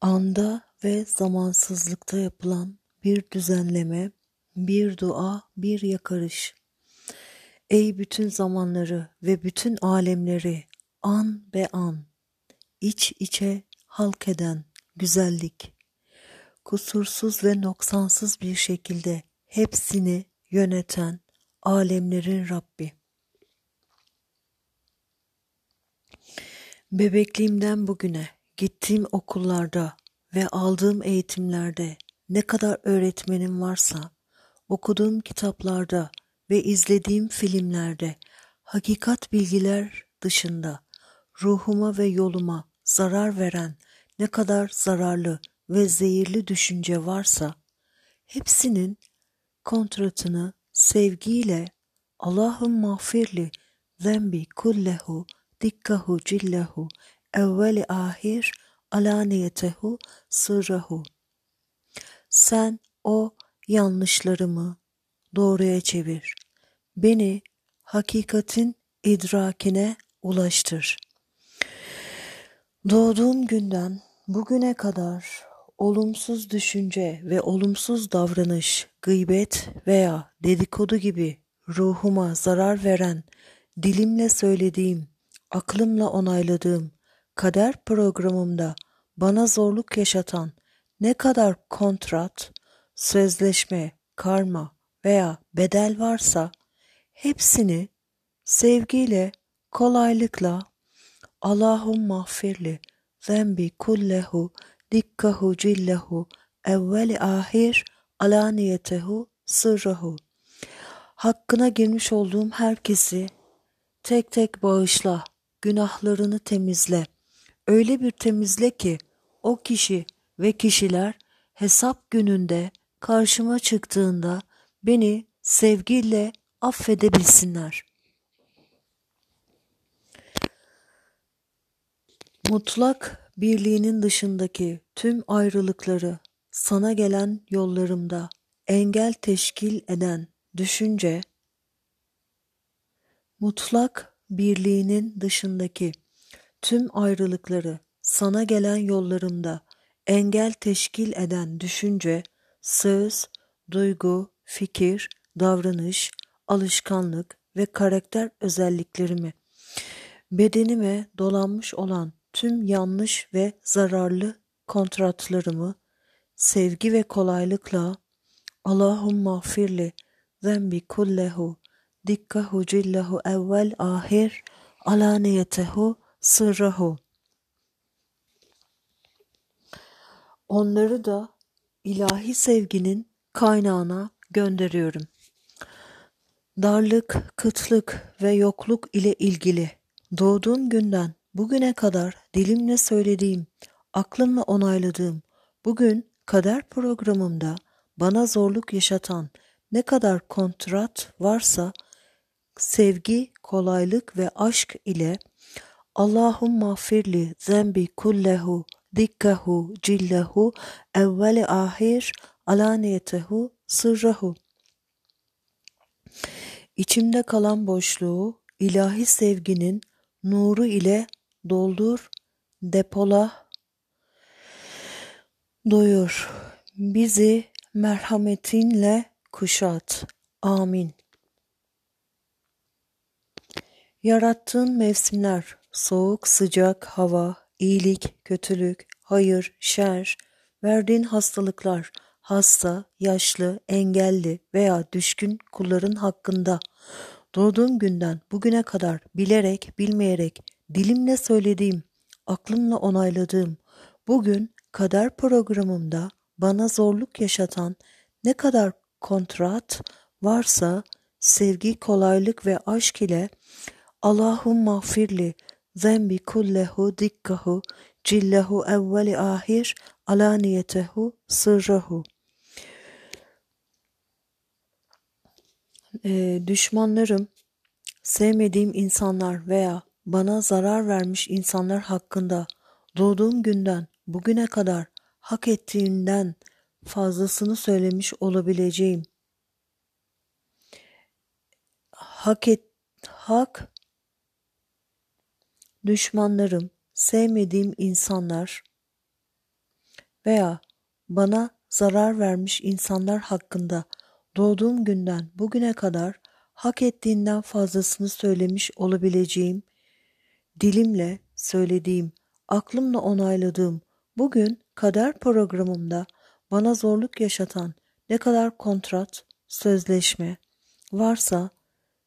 anda ve zamansızlıkta yapılan bir düzenleme, bir dua, bir yakarış. Ey bütün zamanları ve bütün alemleri an be an, iç içe halk eden güzellik, kusursuz ve noksansız bir şekilde hepsini yöneten alemlerin Rabbi. Bebekliğimden bugüne gittiğim okullarda ve aldığım eğitimlerde ne kadar öğretmenim varsa, okuduğum kitaplarda ve izlediğim filmlerde hakikat bilgiler dışında ruhuma ve yoluma zarar veren ne kadar zararlı ve zehirli düşünce varsa hepsinin kontratını sevgiyle Allah'ın mağfirli zembi kullehu dikkahu cillehu evveli ahir alaniyetehu sırrahu. Sen o yanlışlarımı doğruya çevir. Beni hakikatin idrakine ulaştır. Doğduğum günden bugüne kadar olumsuz düşünce ve olumsuz davranış, gıybet veya dedikodu gibi ruhuma zarar veren, dilimle söylediğim, aklımla onayladığım, kader programımda bana zorluk yaşatan ne kadar kontrat, sözleşme, karma veya bedel varsa hepsini sevgiyle, kolaylıkla Allahum mağfirli zembi kullehu dikkahu cillehu evveli ahir alaniyetehu sırrahu hakkına girmiş olduğum herkesi tek tek bağışla, günahlarını temizle. Öyle bir temizle ki o kişi ve kişiler hesap gününde karşıma çıktığında beni sevgiyle affedebilsinler. Mutlak birliğinin dışındaki tüm ayrılıkları sana gelen yollarımda engel teşkil eden düşünce, mutlak birliğinin dışındaki tüm ayrılıkları sana gelen yollarımda engel teşkil eden düşünce, söz, duygu, fikir, davranış, alışkanlık ve karakter özelliklerimi, bedenime dolanmış olan tüm yanlış ve zararlı kontratlarımı sevgi ve kolaylıkla Allahum mağfirli zembi kullehu dikkahu cillehu evvel ahir alaniyetehu sırrahu onları da ilahi sevginin kaynağına gönderiyorum. Darlık, kıtlık ve yokluk ile ilgili doğduğum günden bugüne kadar dilimle söylediğim, aklımla onayladığım, bugün kader programımda bana zorluk yaşatan ne kadar kontrat varsa sevgi, kolaylık ve aşk ile Allahum mağfirli zembi kullehu dikkahu cillehu evveli ahir alaniyetehu sırrahu. İçimde kalan boşluğu ilahi sevginin nuru ile doldur, depola, doyur. Bizi merhametinle kuşat. Amin. Yarattığın mevsimler, soğuk, sıcak, hava, iyilik, kötülük, hayır, şer, verdiğin hastalıklar, hasta, yaşlı, engelli veya düşkün kulların hakkında. Doğduğum günden bugüne kadar bilerek, bilmeyerek, dilimle söylediğim, aklımla onayladığım, bugün kader programımda bana zorluk yaşatan ne kadar kontrat varsa sevgi, kolaylık ve aşk ile Allahum mağfirli zembi kullehu dikkahu cillehu evveli ahir alaniyetehu sırrahu. Ee, düşmanlarım, sevmediğim insanlar veya bana zarar vermiş insanlar hakkında doğduğum günden bugüne kadar hak ettiğinden fazlasını söylemiş olabileceğim. Hak et, hak düşmanlarım, sevmediğim insanlar veya bana zarar vermiş insanlar hakkında doğduğum günden bugüne kadar hak ettiğinden fazlasını söylemiş olabileceğim, dilimle söylediğim, aklımla onayladığım bugün kader programımda bana zorluk yaşatan ne kadar kontrat, sözleşme varsa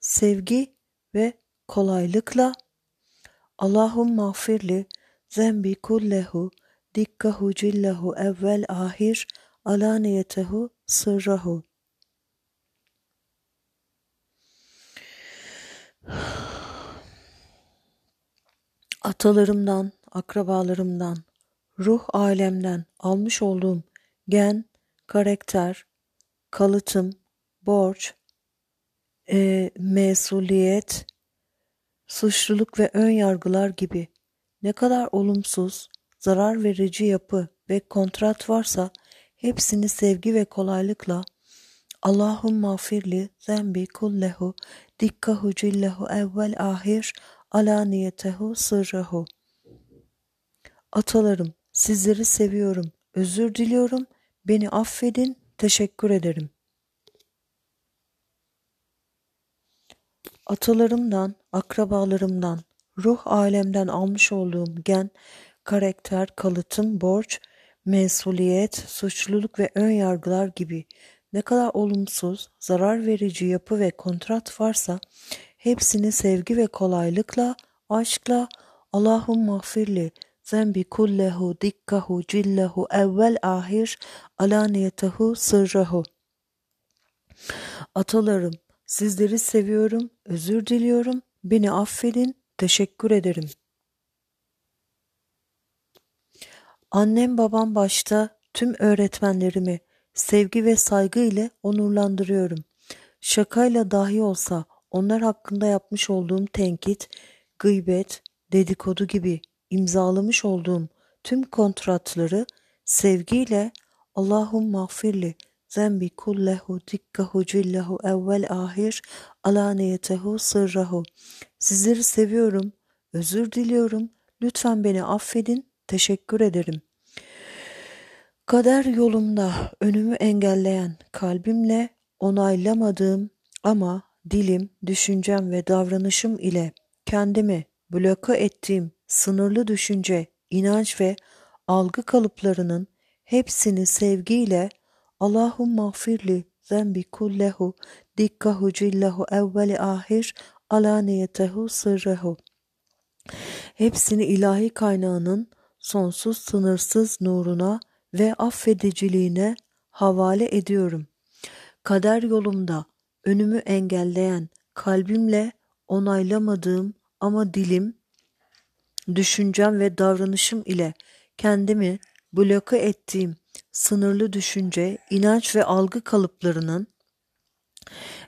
sevgi ve kolaylıkla Allahum mağfirli zembi kullehu dikkahu cillehu evvel ahir alaniyetehu sırrahu. Atalarımdan, akrabalarımdan, ruh alemden almış olduğum gen, karakter, kalıtım, borç, e, mesuliyet, suçluluk ve ön yargılar gibi ne kadar olumsuz, zarar verici yapı ve kontrat varsa hepsini sevgi ve kolaylıkla Allahum mağfirli zembi kullehu dikkahu cillehu evvel ahir alaniyetehu sırrahu Atalarım sizleri seviyorum, özür diliyorum, beni affedin, teşekkür ederim. Atalarımdan, akrabalarımdan, ruh alemden almış olduğum gen, karakter, kalıtım, borç, mesuliyet, suçluluk ve ön yargılar gibi ne kadar olumsuz, zarar verici yapı ve kontrat varsa hepsini sevgi ve kolaylıkla, aşkla, Allahum mağfirli, zembi kullehu dikkahu cillehu evvel ahir alaniyetehu sırrahu. Atalarım, sizleri seviyorum, özür diliyorum, beni affedin, teşekkür ederim. Annem babam başta tüm öğretmenlerimi sevgi ve saygı ile onurlandırıyorum. Şakayla dahi olsa onlar hakkında yapmış olduğum tenkit, gıybet, dedikodu gibi imzalamış olduğum tüm kontratları sevgiyle Allahum mağfirli zembi kullehu dikkahu cillehu evvel ahir alaniyetehu sırrahu sizleri seviyorum, özür diliyorum, lütfen beni affedin, teşekkür ederim. Kader yolumda önümü engelleyen kalbimle onaylamadığım ama dilim, düşüncem ve davranışım ile kendimi bloke ettiğim sınırlı düşünce, inanç ve algı kalıplarının hepsini sevgiyle Allahum mağfirli zembi kullehu dikkahu cillehu evveli ahir alaniyetehu sırrehu hepsini ilahi kaynağının sonsuz sınırsız nuruna ve affediciliğine havale ediyorum. Kader yolumda önümü engelleyen, kalbimle onaylamadığım ama dilim, düşüncem ve davranışım ile kendimi bloke ettiğim sınırlı düşünce, inanç ve algı kalıplarının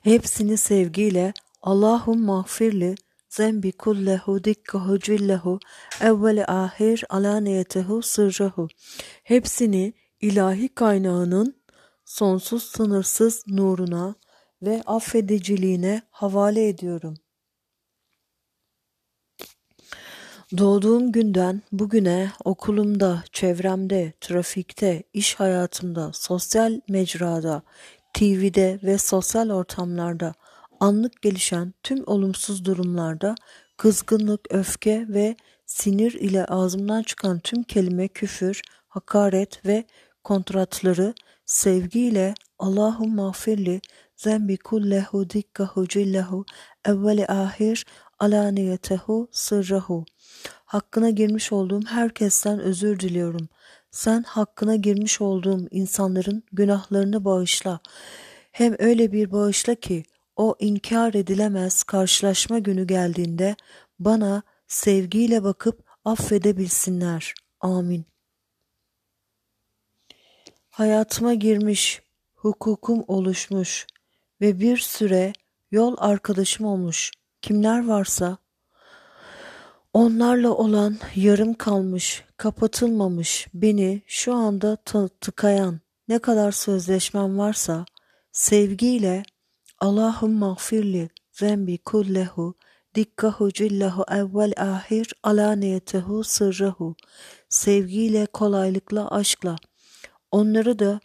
hepsini sevgiyle Allahum mağfirli zembi kullehu dikkahu cillehu evveli ahir alaniyetehu sırrahu hepsini ilahi kaynağının sonsuz sınırsız nuruna ve affediciliğine havale ediyorum. Doğduğum günden bugüne okulumda, çevremde, trafikte, iş hayatımda, sosyal mecrada, TV'de ve sosyal ortamlarda anlık gelişen tüm olumsuz durumlarda kızgınlık, öfke ve sinir ile ağzımdan çıkan tüm kelime küfür, hakaret ve kontratları sevgiyle Allahum mağfirli zembi kullehu dikkahu cillehu evveli ahir alaniyetehu sırrahu. Hakkına girmiş olduğum herkesten özür diliyorum. Sen hakkına girmiş olduğum insanların günahlarını bağışla. Hem öyle bir bağışla ki o inkar edilemez karşılaşma günü geldiğinde bana sevgiyle bakıp affedebilsinler. Amin. Hayatıma girmiş, hukukum oluşmuş ve bir süre yol arkadaşım olmuş kimler varsa onlarla olan yarım kalmış, kapatılmamış beni şu anda tıkayan ne kadar sözleşmem varsa sevgiyle Allahum mağfirli zembi kullehu dikkahu cillahu evvel ahir alaniyetehu sırrahu sevgiyle kolaylıkla aşkla. Onları da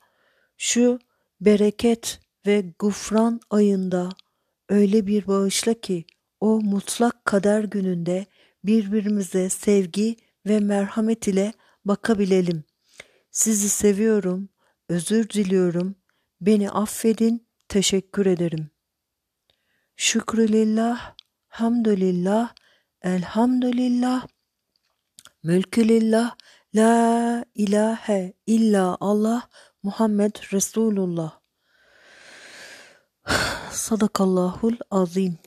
şu bereket ve gufran ayında öyle bir bağışla ki o mutlak kader gününde birbirimize sevgi ve merhamet ile bakabilelim. Sizi seviyorum, özür diliyorum, beni affedin, teşekkür ederim. Şükrülillah, hamdülillah, elhamdülillah, mülkülillah, la ilahe illa Allah, Muhammed Resulullah. Sadakallahul azim.